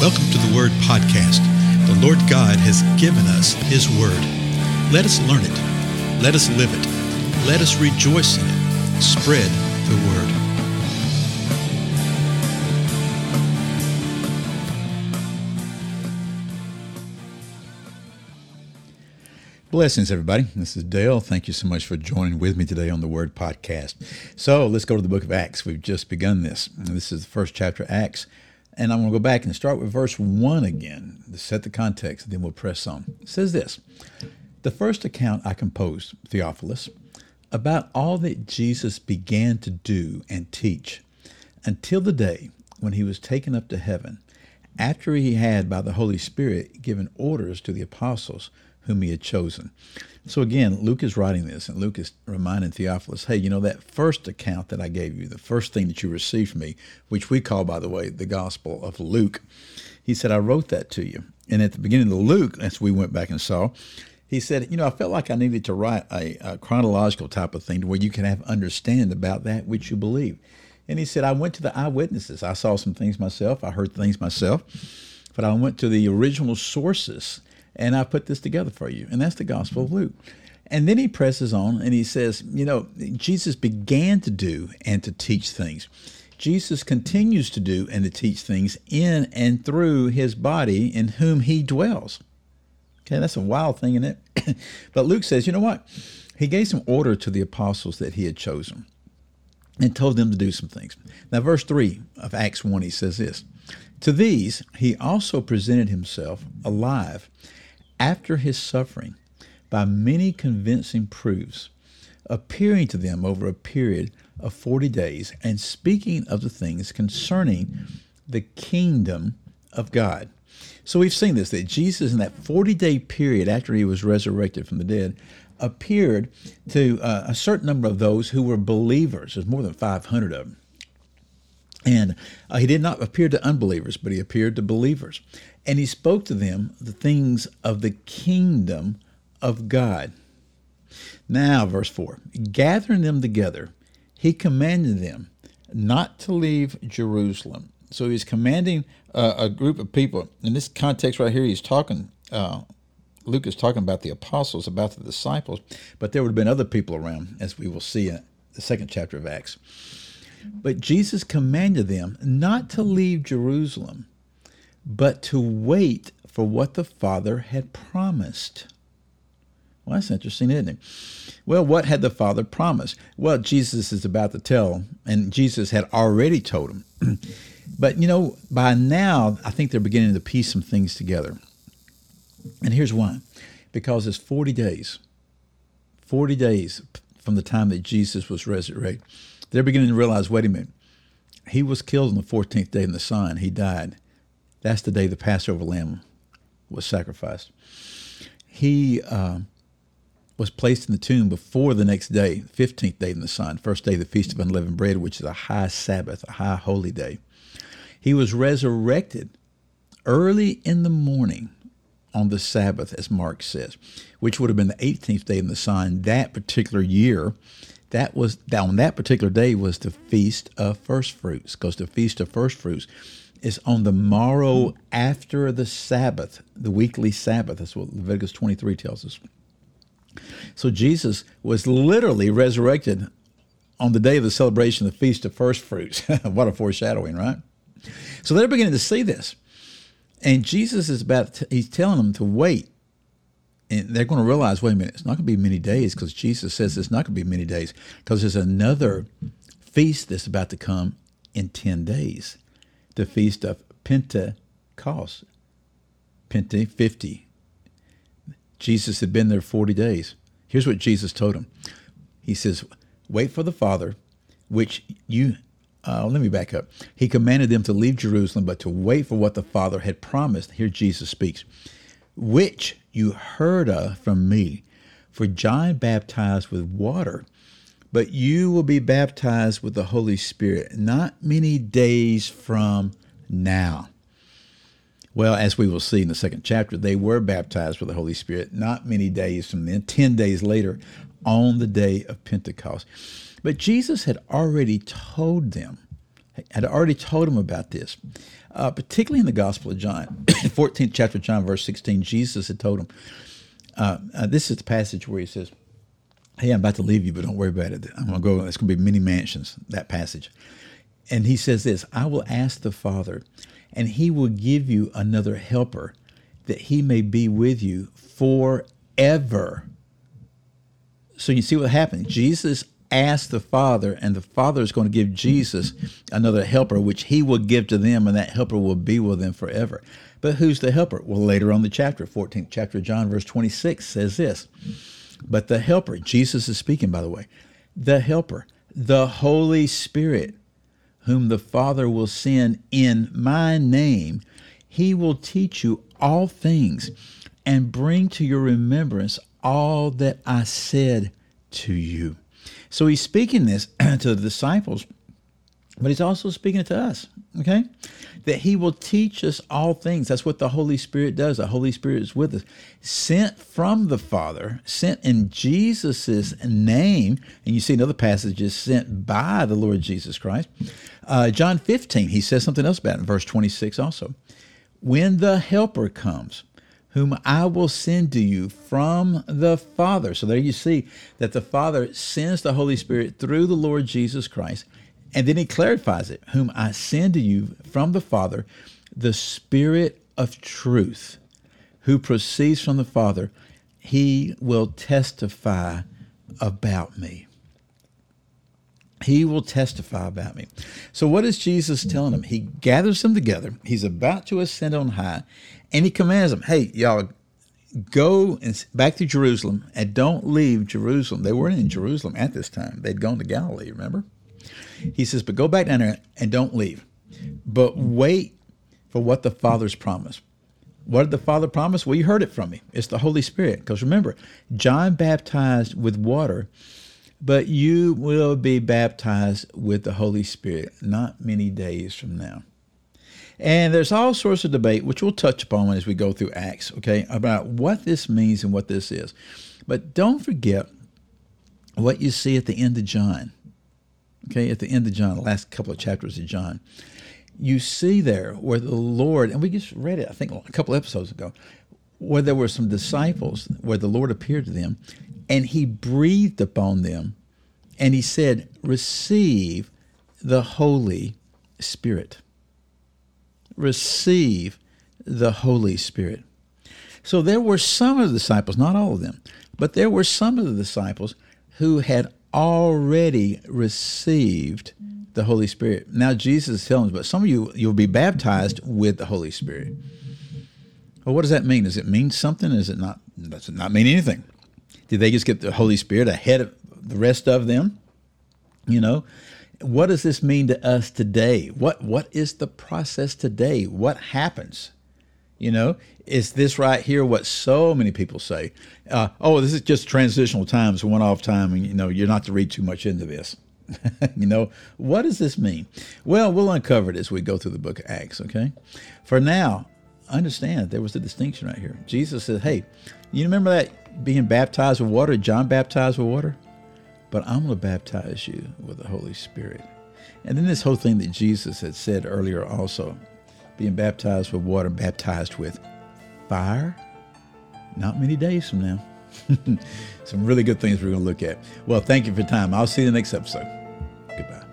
Welcome to the Word Podcast. The Lord God has given us His Word. Let us learn it. Let us live it. Let us rejoice in it. Spread the Word. Blessings, everybody. This is Dale. Thank you so much for joining with me today on the Word Podcast. So let's go to the book of Acts. We've just begun this. This is the first chapter of Acts. And I'm going to go back and start with verse 1 again to set the context, then we'll press on. It says this The first account I composed, Theophilus, about all that Jesus began to do and teach until the day when he was taken up to heaven, after he had, by the Holy Spirit, given orders to the apostles whom he had chosen. So again, Luke is writing this, and Luke is reminding Theophilus, hey, you know, that first account that I gave you, the first thing that you received from me, which we call, by the way, the Gospel of Luke, he said, I wrote that to you. And at the beginning of the Luke, as we went back and saw, he said, you know, I felt like I needed to write a, a chronological type of thing to where you can have understand about that which you believe. And he said, I went to the eyewitnesses. I saw some things myself. I heard things myself. But I went to the original sources and I put this together for you. And that's the Gospel of Luke. And then he presses on and he says, you know, Jesus began to do and to teach things. Jesus continues to do and to teach things in and through his body in whom he dwells. Okay, that's a wild thing, isn't it? but Luke says, you know what? He gave some order to the apostles that he had chosen and told them to do some things. Now, verse 3 of Acts 1, he says this To these he also presented himself alive after his suffering by many convincing proofs, appearing to them over a period of 40 days and speaking of the things concerning the kingdom of God. So we've seen this that Jesus, in that 40 day period after he was resurrected from the dead, appeared to uh, a certain number of those who were believers. There's more than 500 of them. And uh, he did not appear to unbelievers, but he appeared to believers. And he spoke to them the things of the kingdom of God. Now, verse 4 gathering them together, he commanded them not to leave Jerusalem. So he's commanding uh, a group of people. In this context right here, he's talking, uh, Luke is talking about the apostles, about the disciples, but there would have been other people around, as we will see in the second chapter of Acts. But Jesus commanded them not to leave Jerusalem, but to wait for what the Father had promised. Well, that's interesting, isn't it? Well, what had the Father promised? Well, Jesus is about to tell, and Jesus had already told him. but, you know, by now, I think they're beginning to piece some things together. And here's why because it's 40 days. 40 days from the time that Jesus was resurrected. They're beginning to realize wait a minute, he was killed on the 14th day in Nisan. He died. That's the day the Passover lamb was sacrificed. He uh, was placed in the tomb before the next day, 15th day in Nisan, first day of the Feast of Unleavened Bread, which is a high Sabbath, a high holy day. He was resurrected early in the morning on the Sabbath, as Mark says, which would have been the 18th day in Nisan that particular year. That was on that particular day was the feast of first fruits, because the feast of first fruits is on the morrow hmm. after the Sabbath, the weekly Sabbath. That's what Leviticus 23 tells us. So Jesus was literally resurrected on the day of the celebration of the Feast of First Fruits. what a foreshadowing, right? So they're beginning to see this. And Jesus is about, to, he's telling them to wait. And they're going to realize, wait a minute, it's not going to be many days because Jesus says it's not going to be many days because there's another feast that's about to come in 10 days the feast of Pentecost. Pente, 50. Jesus had been there 40 days. Here's what Jesus told him He says, Wait for the Father, which you, uh, let me back up. He commanded them to leave Jerusalem, but to wait for what the Father had promised. Here Jesus speaks, which you heard of from me. For John baptized with water, but you will be baptized with the Holy Spirit not many days from now. Well, as we will see in the second chapter, they were baptized with the Holy Spirit not many days from then, 10 days later, on the day of Pentecost. But Jesus had already told them had already told them about this. Uh, particularly in the Gospel of John, 14th chapter of John, verse 16, Jesus had told them, uh, uh, this is the passage where he says, Hey, I'm about to leave you, but don't worry about it. I'm going to go, it's going to be many mansions, that passage. And he says this I will ask the Father, and he will give you another helper that he may be with you forever. So you see what happened. Jesus asked the Father, and the Father is going to give Jesus another helper, which he will give to them, and that helper will be with them forever. But who's the helper? Well, later on the chapter, 14th chapter of John, verse 26 says this. But the helper, Jesus is speaking, by the way, the helper, the Holy Spirit, whom the Father will send in my name, he will teach you all things and bring to your remembrance all that I said to you. So he's speaking this to the disciples, but he's also speaking it to us, okay? That he will teach us all things. That's what the Holy Spirit does. The Holy Spirit is with us, sent from the Father, sent in Jesus' name. And you see another passage is sent by the Lord Jesus Christ. Uh, John 15, he says something else about it in verse 26 also. When the Helper comes, whom I will send to you from the Father. So there you see that the Father sends the Holy Spirit through the Lord Jesus Christ. And then he clarifies it, whom I send to you from the Father, the Spirit of truth, who proceeds from the Father, he will testify about me. He will testify about me. So, what is Jesus telling them? He gathers them together. He's about to ascend on high, and he commands them, Hey, y'all, go and back to Jerusalem and don't leave Jerusalem. They weren't in Jerusalem at this time, they'd gone to Galilee, remember? He says, But go back down there and don't leave, but wait for what the Father's promised. What did the Father promise? Well, you heard it from me. It's the Holy Spirit. Because remember, John baptized with water but you will be baptized with the Holy Spirit not many days from now. And there's all sorts of debate, which we'll touch upon as we go through Acts, okay, about what this means and what this is. But don't forget what you see at the end of John. Okay, at the end of John, the last couple of chapters of John, you see there where the Lord, and we just read it, I think, a couple episodes ago, where there were some disciples, where the Lord appeared to them, and he breathed upon them and he said, Receive the Holy Spirit. Receive the Holy Spirit. So there were some of the disciples, not all of them, but there were some of the disciples who had already received the Holy Spirit. Now Jesus is telling but some of you you'll be baptized with the Holy Spirit. Well, what does that mean? Does it mean something? Does it not? Does it not mean anything? Did they just get the Holy Spirit ahead of the rest of them? You know, what does this mean to us today? What what is the process today? What happens? You know, is this right here what so many people say? Uh, oh, this is just transitional times, one off time, and you know, you're not to read too much into this. you know, what does this mean? Well, we'll uncover it as we go through the book of Acts, okay? For now, understand there was a distinction right here. Jesus said, Hey, you remember that being baptized with water, John baptized with water, but I'm going to baptize you with the Holy Spirit. And then this whole thing that Jesus had said earlier also, being baptized with water, baptized with fire, not many days from now. Some really good things we're going to look at. Well, thank you for your time. I'll see you in the next episode. Goodbye.